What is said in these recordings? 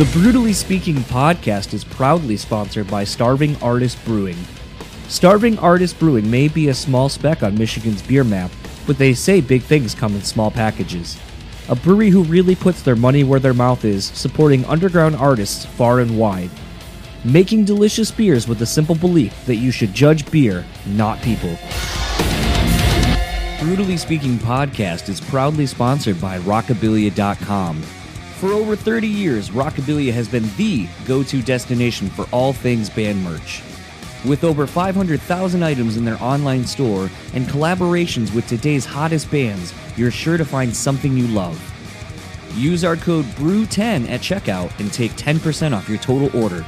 The Brewtally Speaking podcast is proudly sponsored by Starving Artist Brewing. Starving Artist Brewing may be a small speck on Michigan's beer map, but they say big things come in small packages. A brewery who really puts their money where their mouth is, supporting underground artists far and wide. Making delicious beers with the simple belief that you should judge beer, not people. Brewtally Speaking podcast is proudly sponsored by Rockabilia.com. For over 30 years, Rockabilia has been the go to destination for all things band merch. With over 500,000 items in their online store and collaborations with today's hottest bands, you're sure to find something you love. Use our code BREW10 at checkout and take 10% off your total order.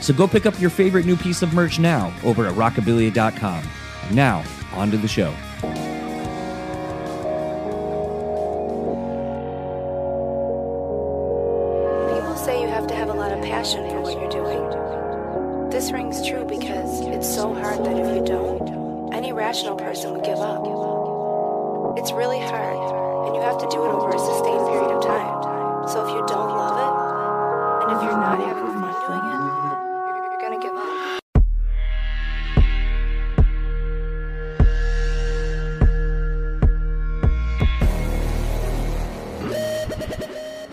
So go pick up your favorite new piece of merch now over at rockabilia.com. Now, on to the show. And you have to do it over a sustained period of time. So if you don't love it, and if you're not having fun doing it, you're, gonna give up.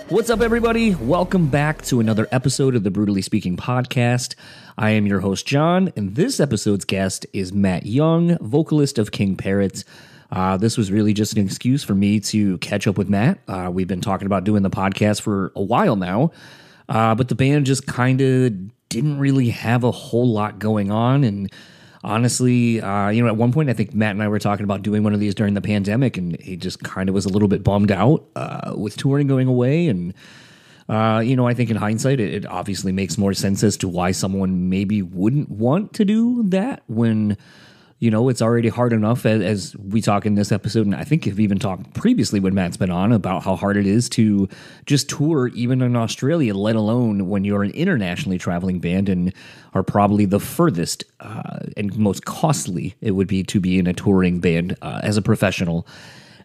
What's up, everybody? Welcome back to another episode of the Brewtally Speaking podcast. I am your host, John, and this episode's guest is Matt Young, vocalist of King Parrots. Uh, this was really just an excuse for me to catch up with Matt. Uh, we've been talking about doing the podcast for a while now, uh, but the band just kind of didn't really have a whole lot going on. And honestly, uh, you know, at one point, I think Matt and I were talking about doing one of these during the pandemic, and he just kind of was a little bit bummed out uh, with touring going away. And, uh, you know, I think in hindsight, it, it obviously makes more sense as to why someone maybe wouldn't want to do that when. You know, it's already hard enough as, as we talk in this episode, and I think we've even talked previously when Matt's been on about how hard it is to just tour even in Australia, let alone when you're an internationally traveling band and are probably the furthest uh, and most costly it would be to be in a touring band uh, as a professional.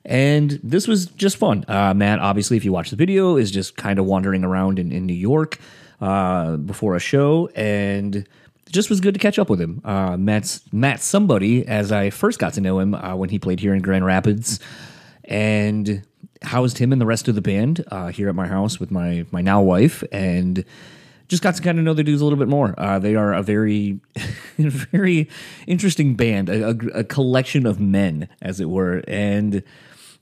And this was just fun. Uh, Matt, obviously, if you watch the video, is just kind of wandering around in, in New York uh, before a show, and just was good to catch up with him. Uh, Matt's Matt's somebody as I first got to know him uh, when he played here in Grand Rapids, and housed him and the rest of the band uh, here at my house with my my now wife, and just got to kind of know the dudes a little bit more. Uh, they are a very, very interesting band, a, a, a collection of men, as it were. And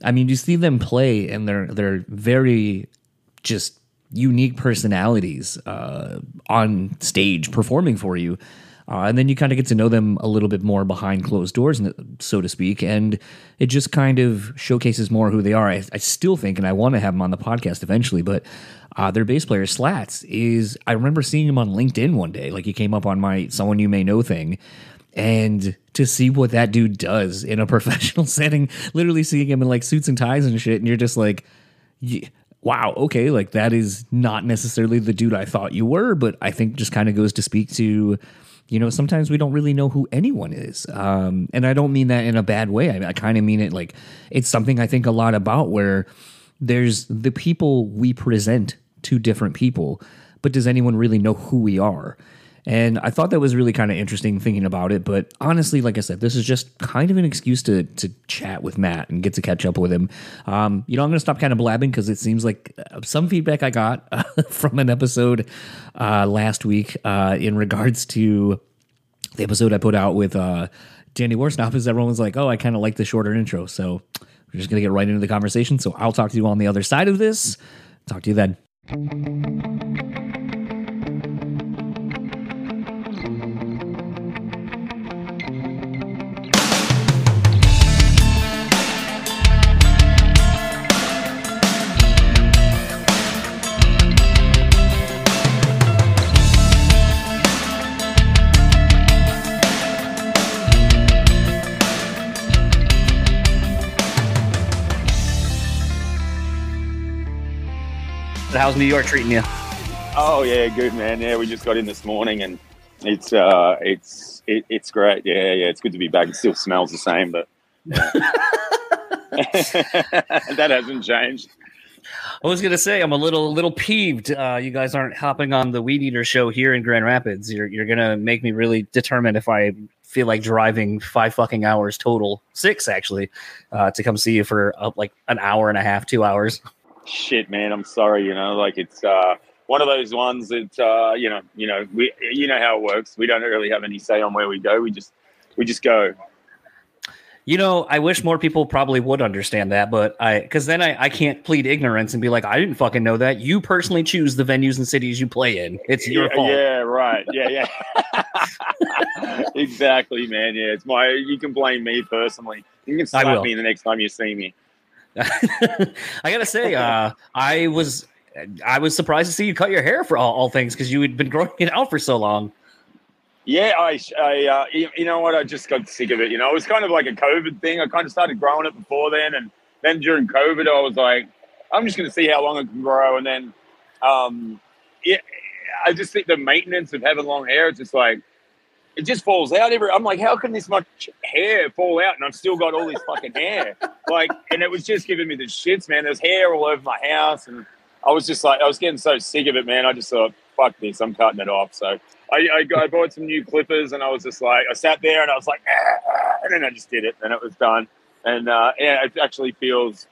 I mean, you see them play, and they're they're very just unique personalities uh, on stage performing for you. Uh, and then you kind of get to know them a little bit more behind closed doors, so to speak. And it just kind of showcases more who they are. I, I still think, and I want to have them on the podcast eventually, but uh, their bass player, Slats, is, I remember seeing him on LinkedIn one day. Like he came up on my Someone You May Know thing. And to see what that dude does in a professional setting, literally seeing him in like suits and ties and shit, and you're just like, yeah, wow, okay, like that is not necessarily the dude I thought you were, but I think just kind of goes to speak to, you know, sometimes we don't really know who anyone is. Um, and I don't mean that in a bad way. I, I kind of mean it like it's something I think a lot about where there's the people we present to different people, but does anyone really know who we are? And I thought that was really kind of interesting thinking about it. But honestly, like I said, this is just kind of an excuse to to chat with Matt and get to catch up with him. Um, you know, I'm going to stop kind of blabbing because it seems like uh, some feedback I got uh, from an episode uh, last week uh, in regards to the episode I put out with uh, Danny Worsnop is everyone was like, oh, I kind of like the shorter intro. So we're just going to get right into the conversation. So I'll talk to you on the other side of this. Talk to you then. How's New York treating you? Oh yeah, good man. Yeah, we just got in this morning, and it's uh, it's it, it's great. Yeah, yeah, it's good to be back. It still smells the same, but yeah. that hasn't changed. I was gonna say I'm a little little peeved. Uh, you guys aren't hopping on the Weedeater show here in Grand Rapids. You're you're gonna make me really determine if I feel like driving five fucking hours total, six actually, uh, to come see you for uh, like an hour and a half, two hours. Shit, man, I'm sorry. You know, like it's uh, one of those ones that uh, you know, you know, we you know how it works. We don't really have any say on where we go. We just we just go. You know, I wish more people probably would understand that, but I because then I, I can't plead ignorance and be like, I didn't fucking know that. You personally choose the venues and cities you play in. It's your yeah, fault. Yeah, right. Yeah, yeah. exactly, man. Yeah, it's my. You can blame me personally. You can slap me the next time you see me. I gotta say, uh, I was I was surprised to see you cut your hair for all, all things because you had been growing it out for so long. Yeah, I, I uh, you, you know what? I just got sick of it. You know, it was kind of like a COVID thing. I kind of started growing it before then, and then during COVID, I was like, I'm just going to see how long it can grow. And then, um, yeah, I just think the maintenance of having long hair, it's just like it just falls out every. I'm like, how can this much hair fall out, and I've still got all this fucking hair? Like, and it was just giving me the shits, man. There's hair all over my house, and I was just like, I was getting so sick of it, man. I just thought, fuck this, I'm cutting it off. So I, I, got- I bought some new clippers, and I was just like, I sat there and I was like, "Ah, ah," and then I just did it, and it was done. And uh, yeah, it actually feels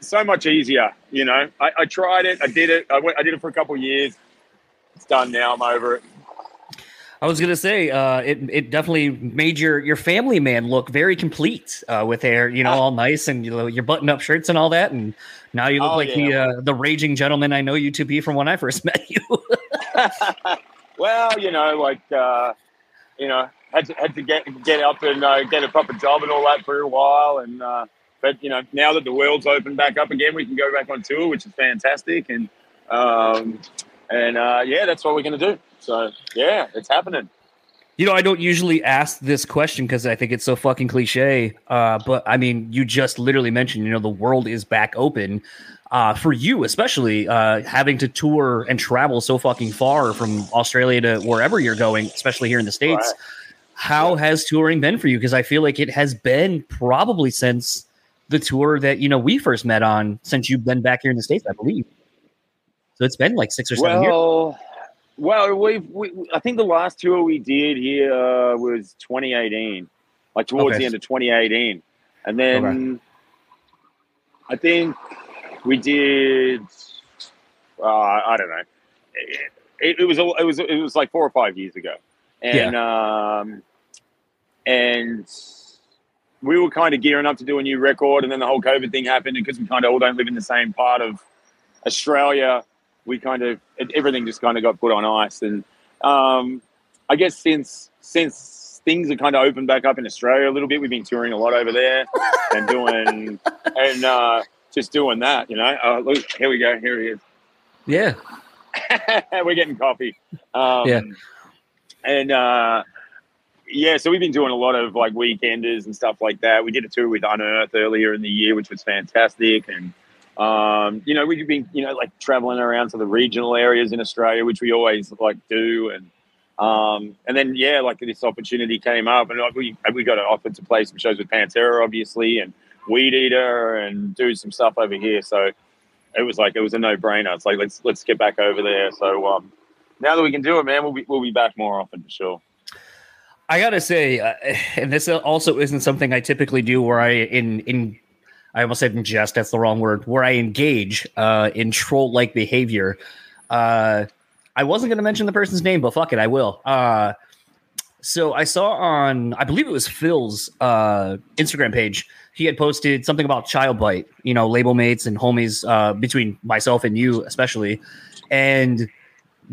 so much easier. You know, I, I tried it, I did it, I, went, I did it for a couple of years. It's done now. I'm over it. I was gonna say, uh, it it definitely made your your family man look very complete uh, with hair, you know, all nice and you know, your button up shirts and all that, and now you look Oh, like the uh, the raging gentleman I know you to be from when I first met you. well, you know, like uh, you know, had to had to get get up and uh, get a proper job and all that for a while, and uh, but you know, now that the world's opened back up again, we can go back on tour, which is fantastic, and um, and uh, yeah, that's what we're gonna do. So yeah, it's happening. You know, I don't usually ask this question because I think it's so fucking cliche. Uh, but I mean, you just literally mentioned, you know, the world is back open. Uh, for you, especially uh, having to tour and travel so fucking far from Australia to wherever you're going, especially here in the States. Right. How has touring been for you? Because I feel like it has been probably since the tour that, you know, we first met on, since you've been back here in the States, I believe. So it's been like six or seven years. Well, we've we, I think the last tour we did here uh, was 2018, like towards Okay. the end of 2018, and then I think we did. Uh, I don't know. It, it was a- it was it was like four or five years ago, and um, and we were kind of gearing up to do a new record, and then the whole COVID thing happened, and because we kind of all don't live in the same part of Australia, we kind of everything just kind of got put on ice, and um, I guess since since things are kind of opened back up in Australia a little bit, we've been touring a lot over there and doing and uh, just doing that, you know. Uh, look, here we go. Here he is. Yeah. We're getting coffee. Um, Yeah. And uh, yeah, so we've been doing a lot of like weekenders and stuff like that. We did a tour with Unearth earlier in the year, which was fantastic. And um, you know, we've been you know like traveling around to the regional areas in Australia, which we always like do. And um, and then yeah, like this opportunity came up, and like, we we got an offer to play some shows with Pantera, obviously, and Weedeater, and do some stuff over here. So it was like it was a no brainer. It's like let's let's get back over there. So um, now that we can do it, man, we'll be we'll be back more often for sure. I gotta say, uh, and this also isn't something I typically do, where I in in I almost said ingest. That's the wrong word. Where I engage uh, in troll like behavior. Uh, I wasn't going to mention the person's name, but fuck it, I will. Uh, so I saw on, I believe it was Phil's uh, Instagram page. He had posted something about Child Bite. You know, label mates and homies uh, between myself and you, especially, and.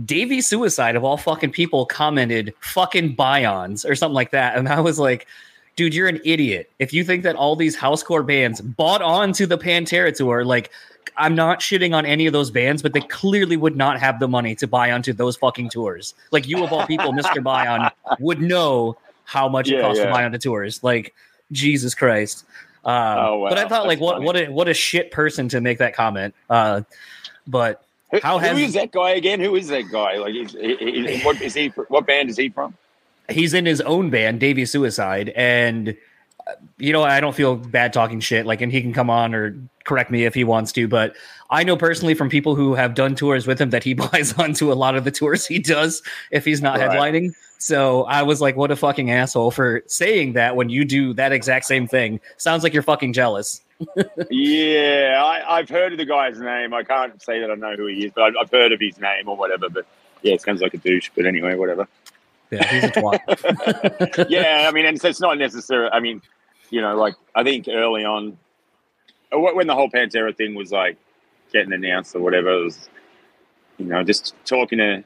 Davey Suicide of all fucking people commented fucking buy-ons or something like that. And I was like, dude, you're an idiot. If you think that all these Housecore bands bought on to the Pantera tour, like I'm not shitting on any of those bands, but they clearly would not have the money to buy onto those fucking tours. Like you of all people, Mr. Bion would know how much it Yeah, costs to buy onto tours. Like Jesus Christ. Um, Oh, wow. But I thought, like, what funny. what a what a shit person to make that comment. Uh, but Who, How who has- is that guy again? Who is that guy? Like, he's, he, he, what is he? What band is he from? He's in his own band, Davey Suicide, and uh, you know, I don't feel bad talking shit. Like, and he can come on or correct me if he wants to. But I know personally from people who have done tours with him that he buys onto a lot of the tours he does if he's not right. headlining. So I was like, what a fucking asshole for saying that when you do that exact same thing. Sounds like you're fucking jealous. yeah, I, have heard of the guy's name. I can't say that I know who he is, but I've, I've heard of his name or whatever. But yeah, it sounds like a douche. But anyway, whatever. Yeah, he's a twat. yeah, I mean, and it's not necessary. I mean, you know, like I think early on, uh, when the whole Pantera thing was like getting announced or whatever, it was, you know, just talking to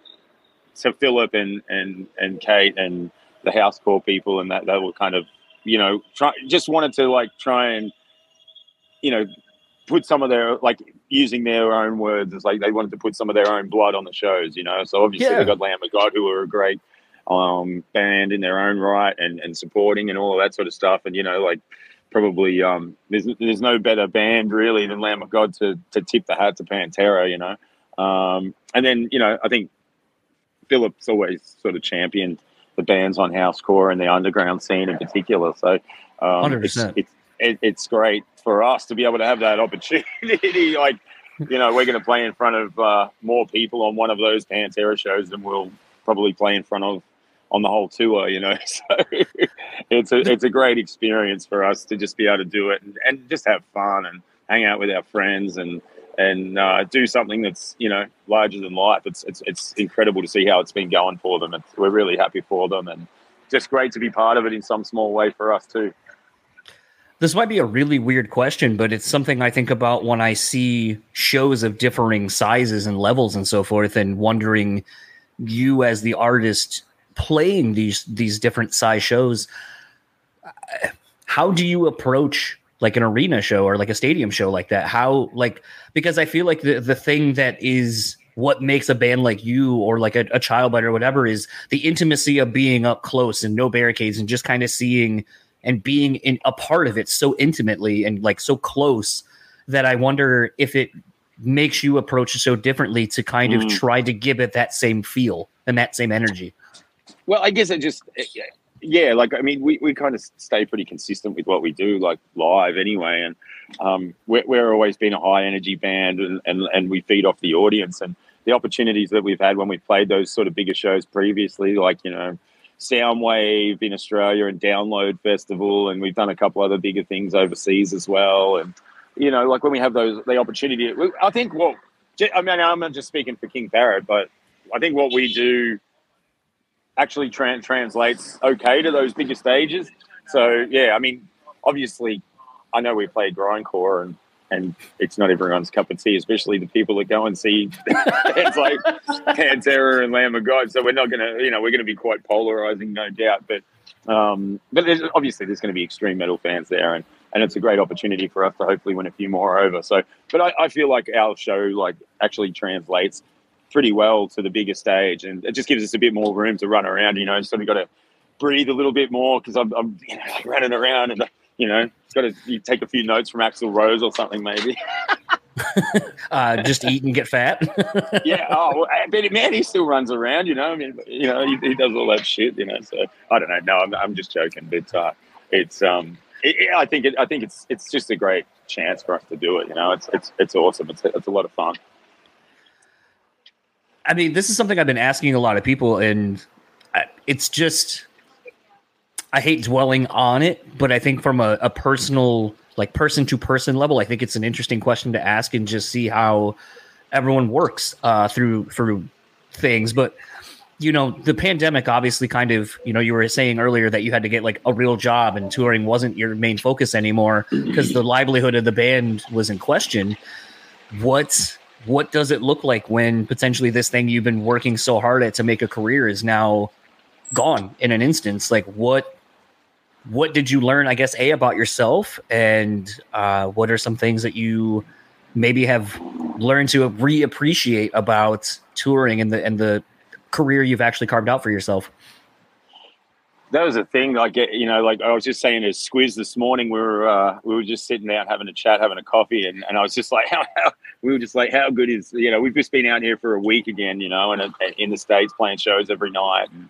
to Philip and and and Kate and the house Housecore people, and that they were kind of, you know, try just wanted to like try and, you know, put some of their like using their own words. It's like they wanted to put some of their own blood on the shows, you know. So obviously yeah. they got Lamb of God, who were a great um, band in their own right and, and supporting and all of that sort of stuff. And, you know, like probably um, there's, there's no better band really than Lamb of God to, to tip the hat to Pantera, you know. Um, and then, you know, I think Philip's always sort of championed the bands on Housecore and the underground scene in particular. So um, it's, it's, it, it's great for us to be able to have that opportunity. like, you know, we're going to play in front of uh, more people on one of those Pantera shows than we'll probably play in front of on the whole tour, you know. So it's a it's a great experience for us to just be able to do it and, and just have fun and hang out with our friends and and uh, do something that's you know larger than life. It's it's it's incredible to see how it's been going for them. It's, we're really happy for them and just great to be part of it in some small way for us too. This might be a really weird question, but it's something I think about when I see shows of differing sizes and levels and so forth, and wondering you as the artist playing these these different size shows how do you approach like an arena show or like a stadium show like that how like because i feel like the the thing that is what makes a band like you or like a, a Child Bite or whatever is the intimacy of being up close and no barricades and just kind of seeing and being in a part of it so intimately and like so close that i wonder if it makes you approach it so differently to kind mm. of try to give it that same feel and that same energy well, I guess it just, yeah, like I mean, we, we kind of stay pretty consistent with what we do, like live anyway, and um, we're, we're always been a high energy band, and, and and we feed off the audience and the opportunities that we've had when we've played those sort of bigger shows previously, like you know. Soundwave in Australia and Download Festival, and we've done a couple other bigger things overseas as well. And you know, like when we have those the opportunity, I think what I mean, I'm not just speaking for King Parrot, but I think what we do actually tra- translates okay to those bigger stages. So yeah, I mean, obviously, I know we play grindcore and and it's not everyone's cup of tea, especially the people that go and see it's like Pantera and Lamb of God. So we're not gonna, you know, we're gonna be quite polarizing, no doubt. But um, but there's, obviously there's going to be extreme metal fans there, and and it's a great opportunity for us to hopefully win a few more over. So, but I, I feel like our show like actually translates pretty well to the bigger stage, and it just gives us a bit more room to run around. You know, sort of got to breathe a little bit more because I'm, I'm you know, running around and you know, got to take a few notes from Axl Rose or something maybe. uh, just eat and get fat. yeah. Oh, but man, he still runs around. You know, I mean, you know, he, he, does all that shit. You know, so I don't know. No, I'm, I'm just joking, but uh, it's um, it, it, I think it, I think it's it's just a great chance for us to do it. You know, it's it's it's awesome. It's it's a lot of fun. I mean, this is something I've been asking a lot of people, and it's just I hate dwelling on it, but I think from a, a personal, like person to person level, I think it's an interesting question to ask and just see how everyone works uh, through through things. But you know, the pandemic obviously kind of, you know, you were saying earlier that you had to get like a real job and touring wasn't your main focus anymore because the livelihood of the band was in question. What what does it look like when potentially this thing you've been working so hard at to make a career is now gone in an instance? Like what what did you learn i guess a about yourself and uh, what are some things that you maybe have learned to reappreciate about touring and the and the career you've actually carved out for yourself that was a thing. Like you know, like I was just saying to Squiz this morning, we were uh, we were just sitting down having a chat, having a coffee, and, and I was just like, how, how we were just like, how good is you know, we've just been out here for a week again, you know, and uh, in the states playing shows every night, and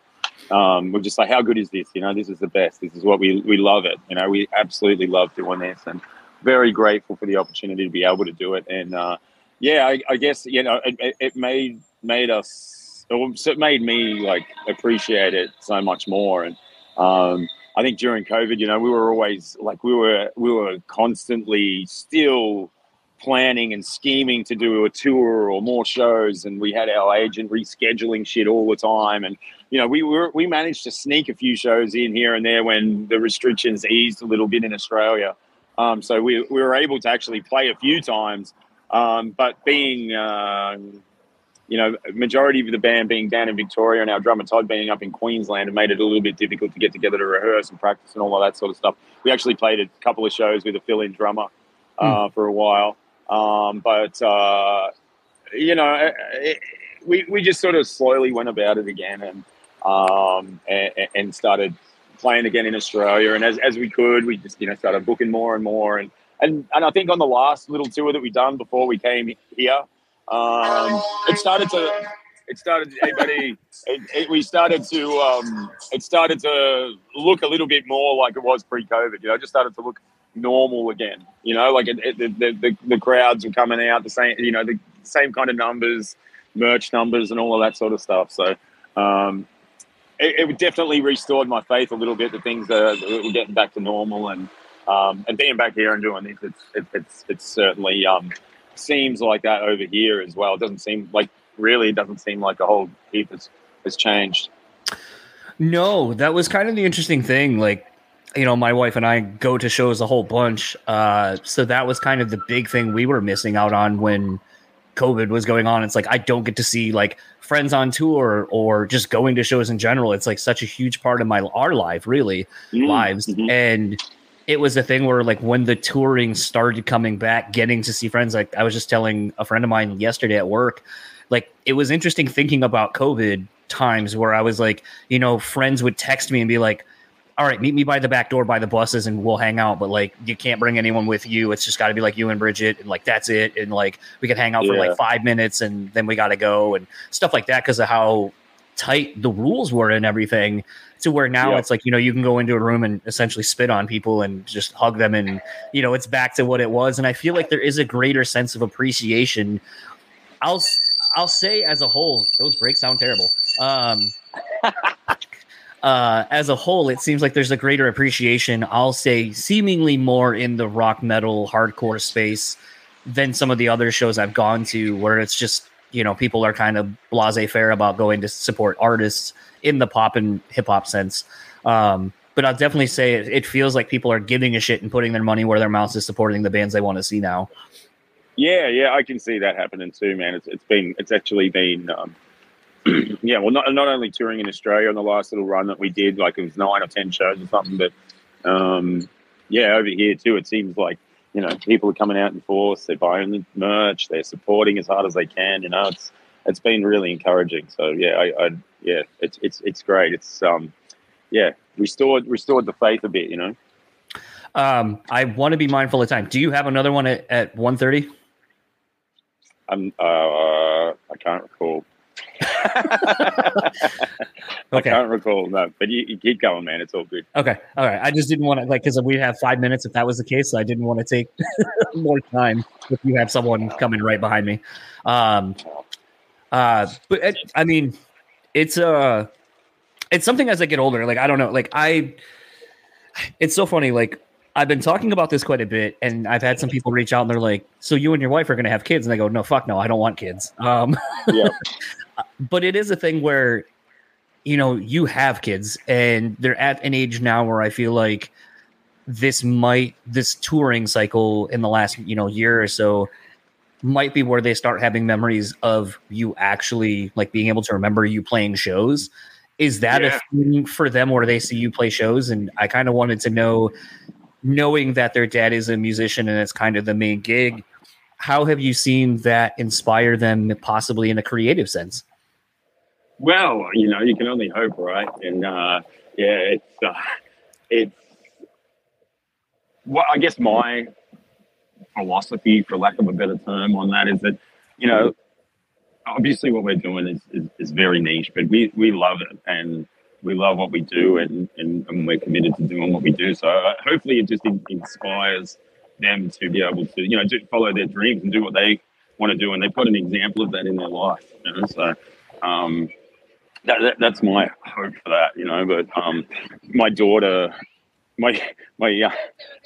um, we're just like, how good is this? You know, this is the best. This is what we we love it. You know, we absolutely love doing this, and very grateful for the opportunity to be able to do it. And uh, yeah, I, I, guess you know, it, it made made us, it made me like appreciate it so much more. And um, I think during COVID, you know, we were always like we were we were constantly still planning and scheming to do a tour or more shows and we had our agent rescheduling shit all the time. And you know we were we managed to sneak a few shows in here and there when the restrictions eased a little bit in australia. Um, so we, we were able to actually play a few times. Um, but being uh, you know majority of the band being down in victoria and our drummer todd being up in queensland it made it a little bit difficult to get together to rehearse and practice and all of that sort of stuff we actually played a couple of shows with a fill-in drummer uh, mm. for a while um, but uh, you know, it, it, we we just sort of slowly went about it again and um, and, and, started playing again in Australia. And as, as we could, we just you know started booking more and more. And and and I think on the last little tour that we done before we came here, um, it started to. It started, hey buddy, it, it, we started to, um, it started to look a little bit more like it was pre-COVID. You know, it just started to look normal again. You know, like it, it, the, the the crowds were coming out the same, you know, the same kind of numbers, merch numbers, and all of that sort of stuff. So um, it, it, definitely restored my faith a little bit. The things that were getting back to normal, and um, and being back here and doing this, it's it, it's it's certainly um, seems like that over here as well. It doesn't seem like really, it doesn't seem like a whole heap has has changed. No, that was kind of the interesting thing. Like you know, my wife and I go to shows a whole bunch. Uh, so that was kind of the big thing we were missing out on when COVID was going on. It's like I don't get to see like friends on tour or just going to shows in general. It's like such a huge part of my our life, really, mm-hmm. lives. Mm-hmm. And it was a thing where like when the touring started coming back, getting to see friends. Like I was just telling a friend of mine yesterday at work, like it was interesting thinking about COVID times where I was like, you know, friends would text me and be like all right, meet me by the back door by the buses and we'll hang out. But like, you can't bring anyone with you. It's just got to be like you and Bridget, and like that's it. And like, we can hang out yeah. for like five minutes and then we got to go and stuff like that because of how tight the rules were and everything. To where now it's like you know you can go into a room and essentially spit on people and just hug them and you know it's back to what it was. And I feel like there is a greater sense of appreciation. I'll I'll say as a whole, those breaks sound terrible. Um, uh, as a whole, it seems like there's a greater appreciation. I'll say seemingly more in the rock metal hardcore space than some of the other shows I've gone to, where it's just you know people are kind of blase fair about going to support artists in the pop and hip hop sense. Um, but I'll definitely say it, it, feels like people are giving a shit and putting their money where their mouths is supporting the bands they want to see now. Yeah, yeah, I can see that happening too, man. It's, it's been, it's actually been, um, yeah, well, not not only touring in Australia on the last little run that we did, like it was nine or ten shows or something, but um, yeah, over here too, it seems like you know people are coming out in force. They're buying the merch. They're supporting as hard as they can. You know, it's it's been really encouraging. So yeah, I, I yeah, it's it's it's great. It's um, yeah, restored restored the faith a bit. You know. Um, I want to be mindful of time. Do you have another one at, at 1.30? I'm, uh, I can't recall. I can't recall no, but you, you, keep going, man. It's all good. Okay, all right. I just didn't want to like because we have five minutes. If that was the case, so I didn't want to take more time if you have someone coming right behind me. Um, uh, but it, I mean, it's uh, it's something as I get older. Like I don't know, like I, it's so funny. Like I've been talking about this quite a bit, and I've had some people reach out and they're like, "So you and your wife are going to have kids?" And I go, "No, fuck no, I don't want kids." Um, yeah. but it is a thing where, you know, you have kids, and they're at an age now where I feel like this might this touring cycle in the last you know year or so might be where they start having memories of you actually like being able to remember you playing shows. Is that yeah. a thing for them where they see you play shows? And I kind of wanted to know knowing that their dad is a musician and it's kind of the main gig, how have you seen that inspire them possibly in a creative sense? Well, you know, you can only hope, right? And uh, yeah, it's uh, it's well, I guess my philosophy, for lack of a better term, on that is that you know, obviously, what we're doing is is, is very niche, but we we love it, and we love what we do and, and, and we're committed to doing what we do. So uh, hopefully it just inspires them to be able to, you know, do, follow their dreams and do what they want to do. And they put an example of that in their life. You know? So um, that, that, that's my hope for that, you know. But um, my daughter, my my uh,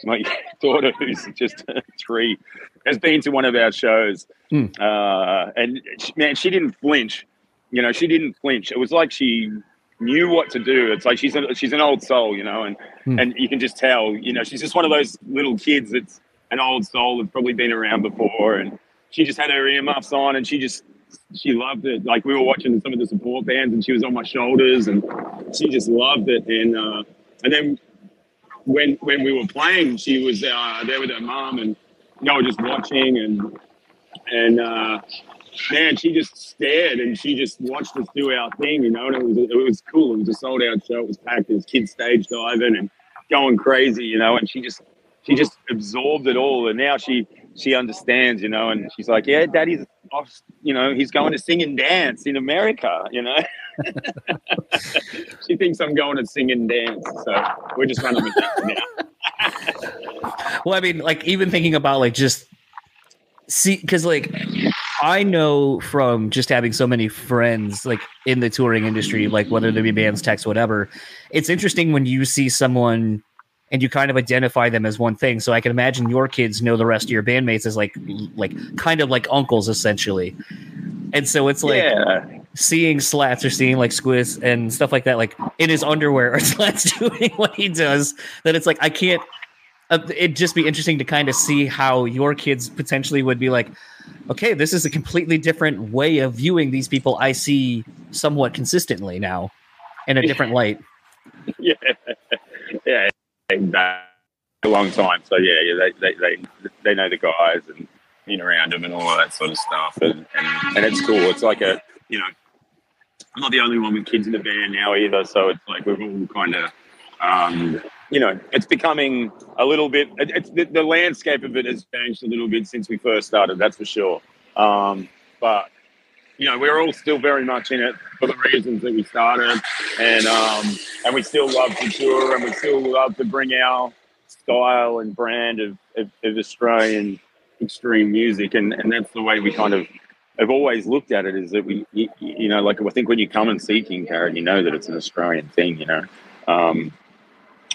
my daughter, who's just three, has been to one of our shows, mm. uh, and man, she didn't flinch. You know, she didn't flinch. It was like she knew what to do. It's like she's a, she's an old soul, you know, and mm. and you can just tell, you know, she's just one of those little kids that's an old soul that's probably been around before, and she just had her earmuffs on, and she just she loved it. Like we were watching some of the support bands, and she was on my shoulders, and she just loved it. And uh, and then when when we were playing, she was uh, there with her mom, and you know, just watching, and and uh, man, she just stared and she just watched us do our thing, you know, and it was it was cool. It was a sold out show. It was packed. There's kids stage diving and going crazy, you know, and she just she just absorbed it all. And now she she understands, you know, and she's like, yeah, daddy's off, you know, he's going to sing and dance in America, you know. she thinks I'm going to sing and dance, so we're just running with that now. well, I mean, like even thinking about like just see, because like I know from just having so many friends like in the touring industry, like whether they be bands, techs, whatever, it's interesting when you see someone and you kind of identify them as one thing. So I can imagine your kids know the rest of your bandmates as like like kind of like uncles essentially. And so it's like yeah. seeing Slats or seeing like Squiz and stuff like that, like in his underwear or Slats doing what he does, that it's like I can't uh, it'd just be interesting to kind of see how your kids potentially would be like, okay, this is a completely different way of viewing these people I see somewhat consistently now in a different light. Yeah. Yeah. A long time. So yeah, yeah, they, they, they, they know the guys and being around them and all of that sort of stuff. And, and, and it's cool. It's like a, you know, I'm not the only one with kids in the band now either. So it's like we've all kind of, um, you know, it's becoming a little bit. It's the, the, landscape of it has changed a little bit since we first started. That's for sure. Um, but you know, we're all still very much in it for the reasons that we started, and um, and we still love to tour, and we still love to bring our style and brand of, of, of Australian extreme music, and and that's the way we kind of have always looked at it. Is that we, you, you know, like I think when you come and see King Parrot, you know that it's an Australian thing, you know. Um,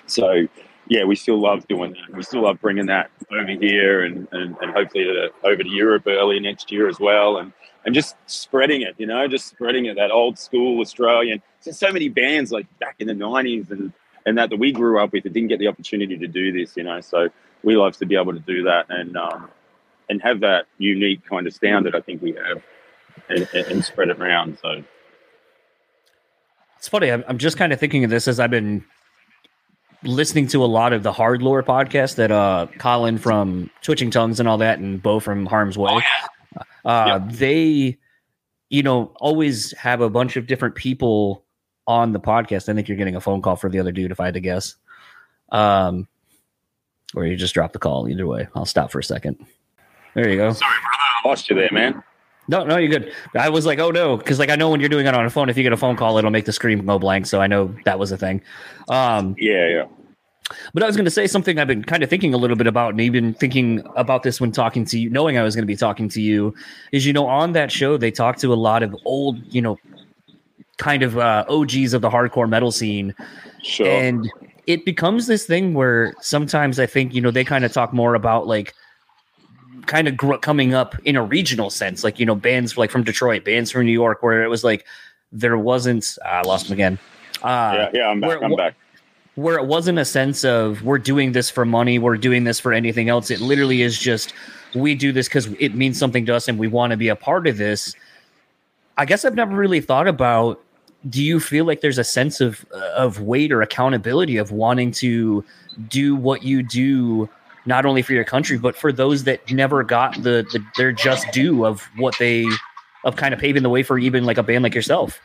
so yeah, we still love doing that. We still love bringing that over here and, and, and hopefully to, over to Europe early next year as well. And, and just spreading it, you know, just spreading it, that old school Australian. There's so many bands like back in the 90s and, and that that we grew up with that didn't get the opportunity to do this, you know. So we love to be able to do that and um, and have that unique kind of sound that I think we have and, and spread it around. So it's funny. I'm, I'm just kind of thinking of this as I've been listening to a lot of the Hard Lore podcast that uh Colin from Twitching Tongues and all that and Bo from Harm's Way. Oh, yeah. uh yep. they you know always have a bunch of different people on the podcast. I think you're getting a phone call for the other dude if I had to guess. Um or you just drop the call either way. I'll stop for a second. There you go. Sorry, brother. I lost you there, man. No, no, you're good. I was like, oh no, because like I know when you're doing it on a phone, if you get a phone call, it'll make the screen go blank. So I know that was a thing. Um, yeah, yeah. But I was going to say something I've been kind of thinking a little bit about, and even thinking about this when talking to you, knowing I was going to be talking to you, is you know on that show they talked to a lot of old, you know, kind of uh, OGs of the hardcore metal scene, sure. and it becomes this thing where sometimes I think you know they kind of talk more about like kind of gr- coming up in a regional sense, like you know bands like from Detroit, bands from New York, where it was like there wasn't. Uh, I lost them again. Uh, yeah, yeah, I'm back. Where, I'm back. Where it wasn't a sense of we're doing this for money, we're doing this for anything else. It literally is just we do this because it means something to us and we want to be a part of this. I guess I've never really thought about. Do you feel like there's a sense of of weight or accountability of wanting to do what you do not only for your country but for those that never got the, the their just due of what they of kind of paving the way for even like a band like yourself.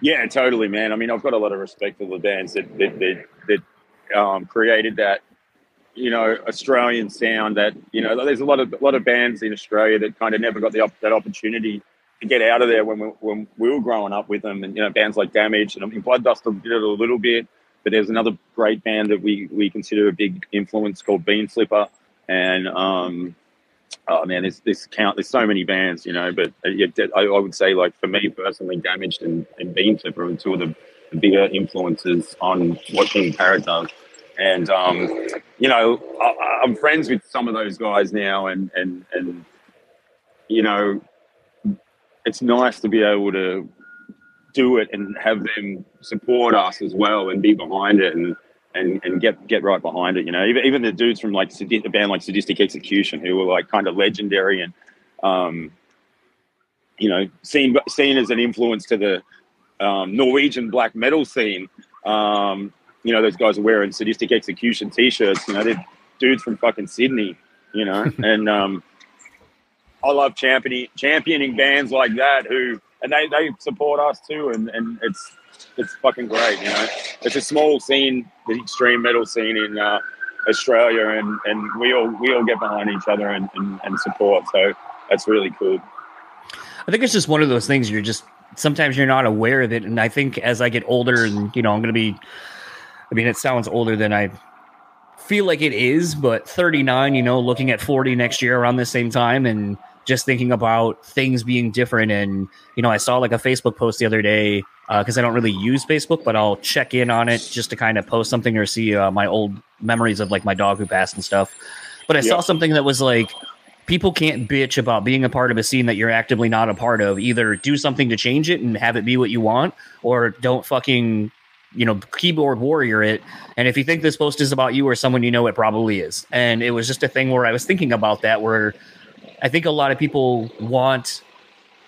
Yeah, totally, man. I mean, I've got a lot of respect for the bands that that that, that um, created that, you know, Australian sound. That you know, there's a lot of a lot of bands in Australia that kind of never got the that opportunity to get out of there when we, when we were growing up with them, and you know bands like Damage and I mean Blood Duster did it a little bit, but there's another great band that we we consider a big influence called Bean Flipper, and um, oh man, there's this count. There's so many bands, you know, but uh, I, I would say like for me personally, Damaged and, and Bean Flipper are two of the, bigger influences on what King Parrot does. And um, you know, I, I'm friends with some of those guys now, and and and you know, it's nice to be able to do it and have them support us as well and be behind it and and, and get get right behind it. You know, even, even the dudes from like a band like Sadistic Execution who were like kind of legendary and um, you know seen seen as an influence to the um, Norwegian black metal scene. Um, you know, those guys are wearing Sadistic Execution t-shirts. You know, they're dudes from fucking Sydney. You know, and um, I love championing championing bands like that who and they, they support us too and, and it's it's fucking great, you know. It's a small scene, the extreme metal scene in uh, Australia and, and we all we all get behind each other and, and, and support. So that's really cool. I think it's just one of those things you're just sometimes you're not aware of it. And I think as I get older and you know, I'm gonna be I mean, it sounds older than I feel like it is, but 39, you know, looking at 40 next year around the same time and just thinking about things being different. And, you know, I saw like a Facebook post the other day because uh, I don't really use Facebook, but I'll check in on it just to kind of post something or see uh, my old memories of like my dog who passed and stuff. But I yep. saw something that was like, people can't bitch about being a part of a scene that you're actively not a part of. Either do something to change it and have it be what you want, or don't fucking, you know, keyboard warrior it. And if you think this post is about you or someone you know, it probably is. And it was just a thing where I was thinking about that, where I think a lot of people want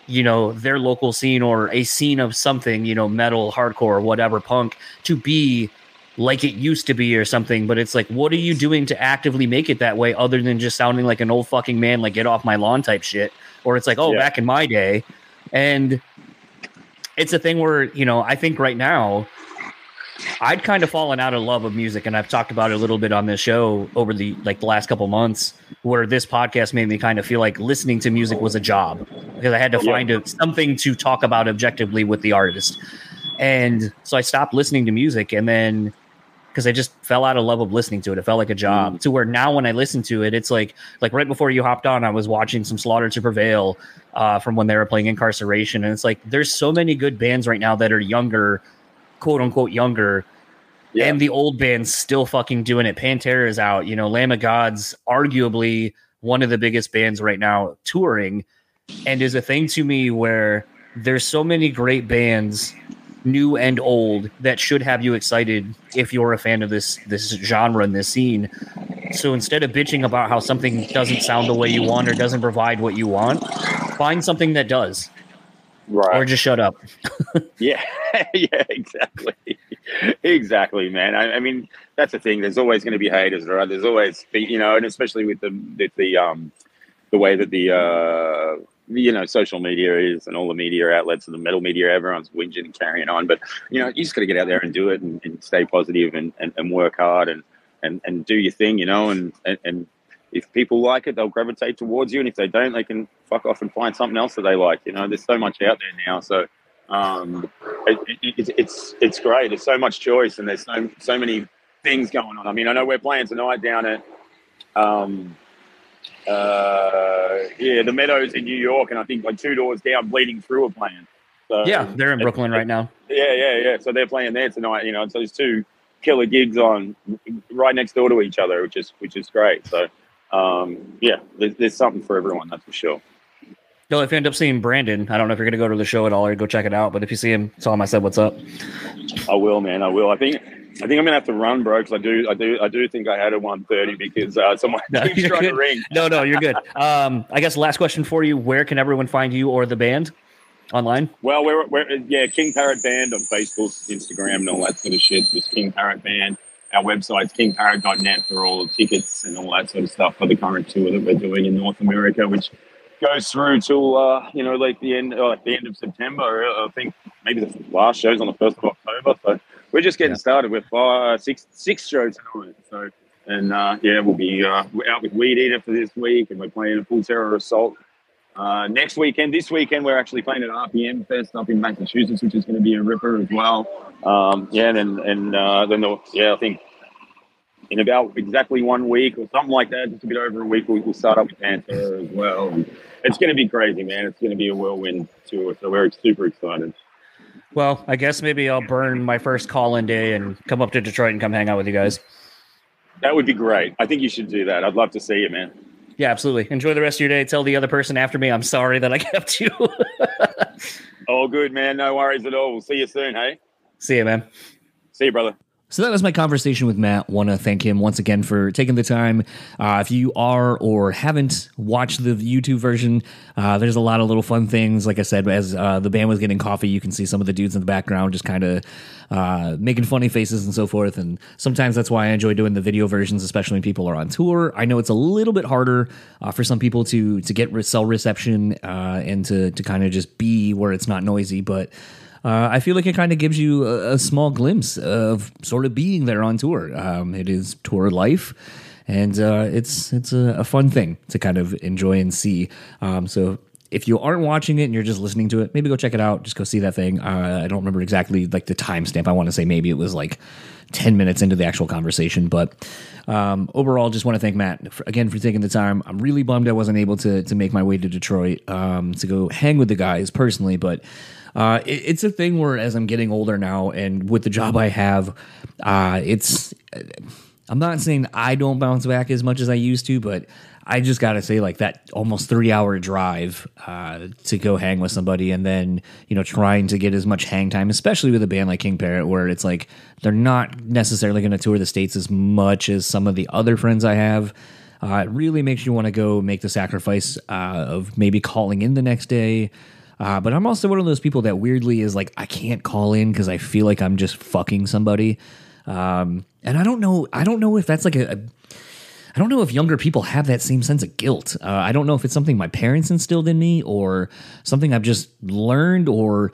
you know their local scene or a scene of something you know metal hardcore whatever punk to be like it used to be or something. But it's like what are you doing to actively make it that way other than just sounding like an old fucking man like get off my lawn type shit? Or it's like oh yeah. back in my day. And it's a thing where you know i think right now I'd kind of fallen out of love of music, and I've talked about it a little bit on this show over the like the last couple months, where this podcast made me kind of feel like listening to music was a job because I had to find a, something to talk about objectively with the artist, and so I stopped listening to music, and then because I just fell out of love of listening to it, it felt like a job. Mm. To where now when I listen to it, it's like like right before you hopped on, I was watching some Slaughter to Prevail uh, from when they were playing Inkcarceration, and it's like there's so many good bands right now that are younger quote unquote younger. Yeah. And the old band's still fucking doing it. Pantera is out. You know, Lamb of God's arguably one of the biggest bands right now touring, and is a thing to me where there's so many great bands, new and old, that should have you excited if you're a fan of this this genre and this scene. So instead of bitching about how something doesn't sound the way you want or doesn't provide what you want, find something that does. Right. Or just shut up. yeah. yeah, exactly. exactly, man. I, I, mean, that's the thing. There's always going to be haters, right? There's always, you know, and especially with the, with the, um, the way that the, uh, you know, social media is and all the media outlets and the metal media, everyone's whinging and carrying on. But, you know, you just got to get out there and do it and, and stay positive and, and, and work hard and, and, and do your thing, you know, and, and, and if people like it, they'll gravitate towards you, and if they don't, they can fuck off and find something else that they like. You know, there's so much out there now, so um, it, it, it's it's great. There's so much choice, and there's so so many things going on. I mean, I know we're playing tonight down at um, uh, yeah, the Meadows in New York, and I think like two doors down, Bleeding Through are playing. So, yeah, they're in Brooklyn right now. Yeah, yeah, yeah. So they're playing there tonight. You know, so there's two killer gigs on right next door to each other, which is which is great. So um, yeah, there's, there's something for everyone, that's for sure. No, if you end up seeing Brandon, I don't know if you're going to go to the show at all or go check it out, but if you see him, tell him I said what's up. I will, man. I will. I think I think I'm gonna have to run, bro, because I do, I do, I do think I had a 130 because uh, someone no, keeps trying good. to ring. No, no, you're good. Um, I guess last question for you: Where can everyone find you or the band online? Well, we're, we're yeah, King Parrot Band on Facebook, Instagram, and all that sort of shit. Just King Parrot Band our website's kingparrot.net for all the tickets and all that sort of stuff for the current tour that we're doing in North America, which goes through till uh, you know like the end uh, the end of September. I think maybe the last show's on the first of October. So we're just getting yeah. started with five, six six shows tonight. So and uh, yeah, we'll be uh, out with Weedeater for this week, and we're playing a Full Terror Assault uh, next weekend, this weekend, we're actually playing at RPM Fest up in Massachusetts, which is going to be a ripper as well. Um, yeah, and and uh, then the, yeah, I think in about exactly one week or something like that, just a bit over a week, we'll, we'll start up with Pantera as well. And it's going to be crazy, man. It's going to be a whirlwind tour, so we're super excited. Well, I guess maybe I'll burn my first call-in day and come up to Detroit and come hang out with you guys. That would be great. I think you should do that. I'd love to see you, man. Yeah, absolutely. Enjoy the rest of your day. Tell the other person after me I'm sorry that I kept you. all good, man. No worries at all. We'll see you soon, hey? See you, man. See you, brother. So that was my conversation with Matt. Want to thank him once again for taking the time. Uh, if you are or haven't watched the YouTube version, uh, there's a lot of little fun things. Like I said, as uh, the band was getting coffee, you can see some of the dudes in the background just kind of uh, making funny faces and so forth. And sometimes that's why I enjoy doing the video versions, especially when people are on tour. I know it's a little bit harder uh, for some people to to get cell reception uh, and to to kind of just be where it's not noisy, but uh, I feel like it kind of gives you a, a, small glimpse of sort of being there on tour. Um, it is tour life, and uh, it's it's a, a, fun thing to kind of enjoy and see. Um, so if you aren't watching it and you're just listening to it, maybe go check it out. Just go see that thing. Uh, I don't remember exactly like the timestamp. I want to say maybe it was like 10 minutes into the actual conversation. But um, overall, just want to thank Matt for, again for taking the time. I'm really bummed I wasn't able to to make my way to Detroit um, to go hang with the guys personally, but uh, it, it's a thing where as I'm getting older now, and with the job I have, uh, it's. I'm not saying I don't bounce back as much as I used to, but I just got to say, like that almost three hour drive uh, to go hang with somebody, and then you know trying to get as much hang time, especially with a band like King Parrot, where it's like they're not necessarily going to tour the states as much as some of the other friends I have. Uh, it really makes you want to go make the sacrifice uh, of maybe calling in the next day, uh, but I'm also one of those people that weirdly is like, I can't call in because I feel like I'm just fucking somebody. Um, and I don't know, I don't know if that's like a, a I don't know if younger people have that same sense of guilt. Uh, I don't know if it's something my parents instilled in me or something I've just learned, or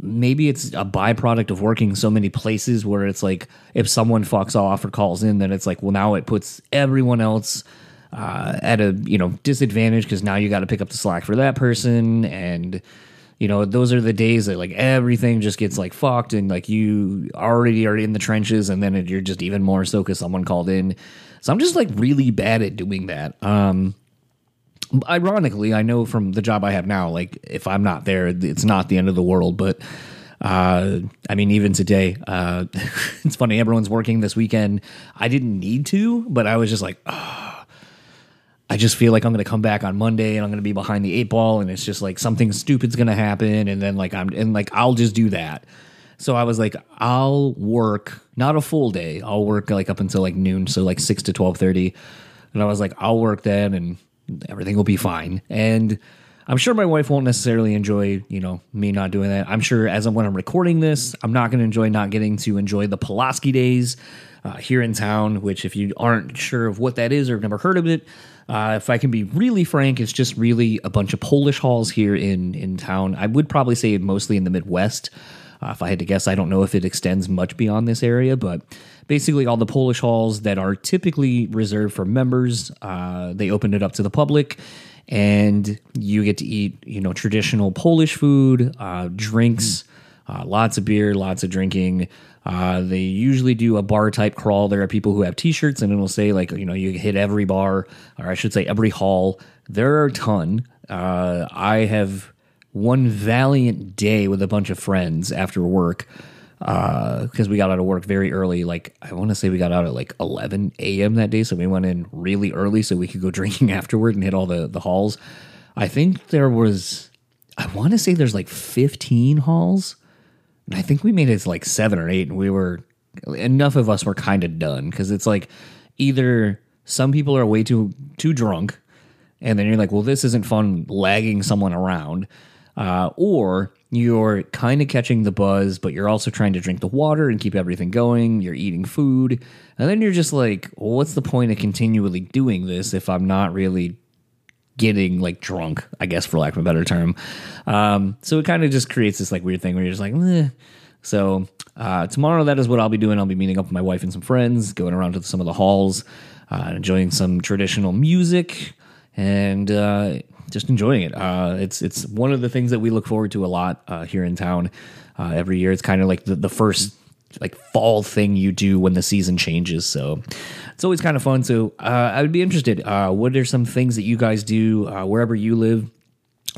maybe it's a byproduct of working so many places where it's like if someone fucks off or calls in, then it's like, well, now it puts everyone else uh, at a you know disadvantage because now you got to pick up the slack for that person and you know those are the days that like everything just gets like fucked and like you already are in the trenches and then you're just even more so because someone called in so i'm just like really bad at doing that um ironically i know from the job i have now like if i'm not there it's not the end of the world but uh, I mean, even today, uh, it's funny. Everyone's working this weekend. I didn't need to, but I was just like, oh, I just feel like I'm going to come back on Monday and I'm going to be behind the eight ball and it's just like something stupid's going to happen and then like I'm and like I'll just do that. So I was like I'll work not a full day. I'll work like up until like noon, so like 6 to 12:30. And I was like I'll work then and everything will be fine. And I'm sure my wife won't necessarily enjoy, you know, me not doing that. I'm sure as I'm when I'm recording this, I'm not going to enjoy not getting to enjoy the Pulaski days uh, here in town, which if you aren't sure of what that is or have never heard of it, uh, if I can be really frank, it's just really a bunch of Polish halls here in in town. I would probably say mostly in the Midwest. Uh, if I had to guess, I don't know if it extends much beyond this area, but basically all the Polish halls that are typically reserved for members, uh, they opened it up to the public, and you get to eat, you know, traditional Polish food, uh, drinks, uh, lots of beer, lots of drinking. Uh, they usually do a bar type crawl. There are people who have T-shirts, and it'll say like you know you hit every bar, or I should say every hall. There are a ton. Uh, I have one valiant day with a bunch of friends after work because uh, we got out of work very early. Like I want to say we got out at like 11 a.m. that day, so we went in really early so we could go drinking afterward and hit all the the halls. I think there was, I want to say there's like 15 halls I think we made it to like seven or eight, and we were enough of us were kind of done because it's like either some people are way too too drunk, and then you're like, well, this isn't fun lagging someone around, uh, or you're kind of catching the buzz, but you're also trying to drink the water and keep everything going. You're eating food, and then you're just like, well, what's the point of continually doing this if I'm not really getting like drunk, I guess for lack of a better term. Um, so it kind of just creates this like weird thing where you're just like, eh. so uh, tomorrow that is what I'll be doing. I'll be meeting up with my wife and some friends, going around to some of the halls, uh, enjoying some traditional music, and uh, just enjoying it. Uh, it's it's one of the things that we look forward to a lot uh, here in town uh, every year. It's kind of like the, the first like fall thing you do when the season changes. So it's always kind of fun. So uh, I would be interested. Uh, what are some things that you guys do uh, wherever you live?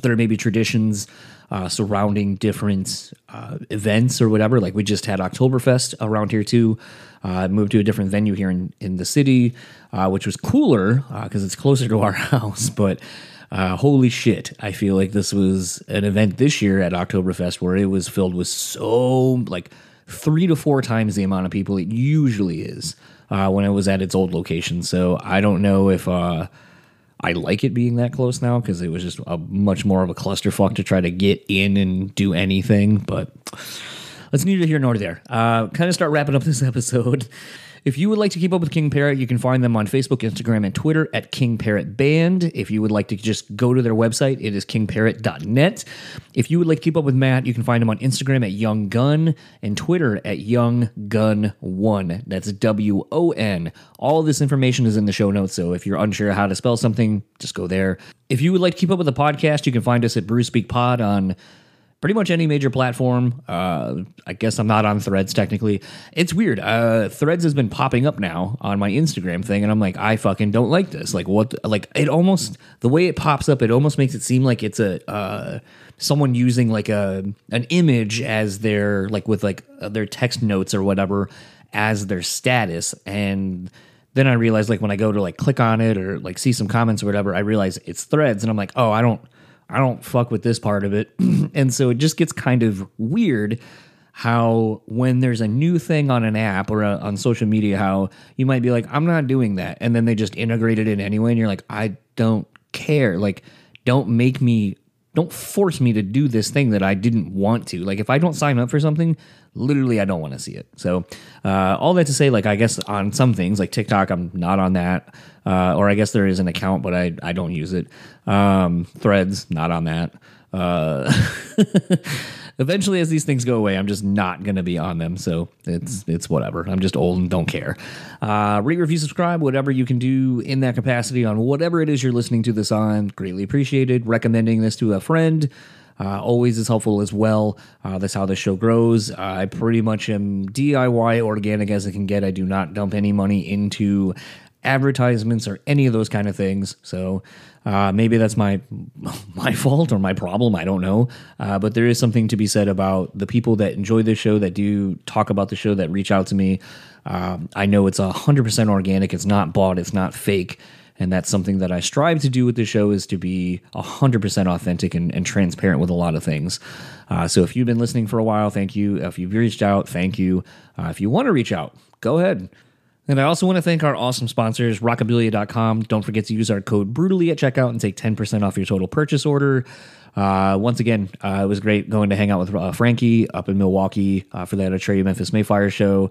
There are maybe traditions uh, surrounding different uh, events or whatever. Like we just had Oktoberfest around here too. Uh, moved to a different venue here in, in the city, uh, which was cooler because it's closer to our house. But uh, holy shit, I feel like this was an event this year at Oktoberfest where it was filled with so like three to four times the amount of people it usually is uh, when it was at its old location. So I don't know if uh, I like it being that close now because it was just a much more of a clusterfuck to try to get in and do anything. But let's neither here nor there. Uh, kind of start wrapping up this episode. If you would like to keep up with King Parrot, you can find them on Facebook, Instagram, and Twitter at King Parrot Band. If you would like to just go to their website, it is kingparrot.net. If you would like to keep up with Matt, you can find him on Instagram at Young Gun and Twitter at Young Gun One. That's W O N. All this information is in the show notes, so if you're unsure how to spell something, just go there. If you would like to keep up with the podcast, you can find us at Brew Speak Pod on pretty much any major platform. Uh, I guess I'm not on Threads technically. It's weird. Uh, Threads has been popping up now on my Instagram thing, and I'm like, I fucking don't like this. Like what? Like it almost the way it pops up, it almost makes it seem like it's a uh, someone using like a an image as their like with like uh, their text notes or whatever as their status and. Then I realized, like, when I go to like click on it or like see some comments or whatever, I realize it's threads, and I'm like, oh, I don't, I don't fuck with this part of it. and so it just gets kind of weird how when there's a new thing on an app or a, on social media, how you might be like, I'm not doing that. And then they just integrate it in anyway. And you're like, I don't care. Like, don't make me, don't force me to do this thing that I didn't want to. Like, if I don't sign up for something, literally, I don't want to see it. So, uh, all that to say, like, I guess on some things, like TikTok, I'm not on that. Uh, or I guess there is an account, but I, I don't use it. Um, threads, not on that. Uh, eventually, as these things go away, I'm just not going to be on them. So it's it's whatever. I'm just old and don't care. Uh, rate, review, subscribe, whatever you can do in that capacity on whatever it is you're listening to this on. Greatly appreciated. Recommending this to a friend. Uh, always is helpful as well. Uh, that's how the show grows. Uh, I pretty much am DIY organic as it can get. I do not dump any money into advertisements or any of those kind of things. So uh, maybe that's my my fault or my problem. I don't know. Uh, but there is something to be said about the people that enjoy this show, that do talk about the show, that reach out to me. Um, I know it's hundred percent organic. It's not bought. It's not fake. And that's something that I strive to do with the show is to be 100% authentic and, and transparent with a lot of things. Uh, so if you've been listening for a while, thank you. If you've reached out, thank you. Uh, if you want to reach out, go ahead. And I also want to thank our awesome sponsors, rockabilia.com. Don't forget to use our code Brewtally at checkout and take 10% off your total purchase order. Uh, once again, uh, it was great going to hang out with uh, Frankie up in Milwaukee uh, for that Atreyu Memphis May Fire show.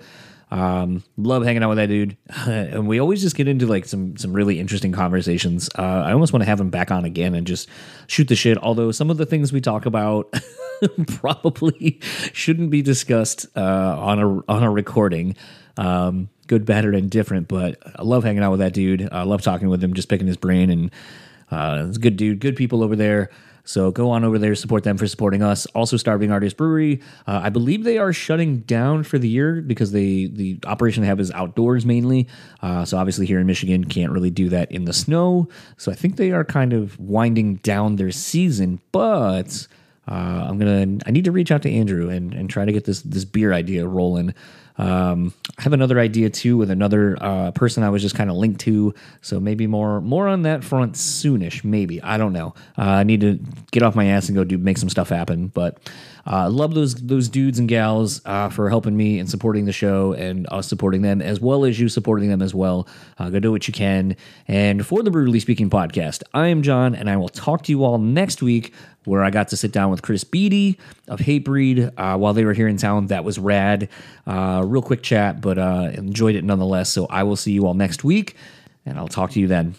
Um, love hanging out with that dude, and we always just get into like some some really interesting conversations. Uh, I almost want to have him back on again and just shoot the shit. Although some of the things we talk about probably shouldn't be discussed uh, on a on a recording. Um, good, bad, or indifferent. But I love hanging out with that dude. I love talking with him, just picking his brain, and uh, it's a good dude, good people over there. So go on over there, support them for supporting us. Also, Starving Artist Brewery. Uh, I believe they are shutting down for the year because they the operation they have is outdoors mainly. Uh, so obviously here in Michigan can't really do that in the snow. So I think they are kind of winding down their season, but. Uh, I'm gonna. I need to reach out to Andrew and, and try to get this this beer idea rolling. Um, I have another idea too with another uh, person I was just kind of linked to, so maybe more more on that front soonish. Maybe I don't know. Uh, I need to get off my ass and go do make some stuff happen. But uh, love those those dudes and gals uh, for helping me and supporting the show and us supporting them as well as you supporting them as well. Uh, go do what you can. And for the Brewtally Speaking podcast, I am John, and I will talk to you all next week where I got to sit down with Chris Beattie of Hatebreed uh, while they were here in town. That was rad. Uh, real quick chat, but uh, enjoyed it nonetheless. So I will see you all next week, and I'll talk to you then.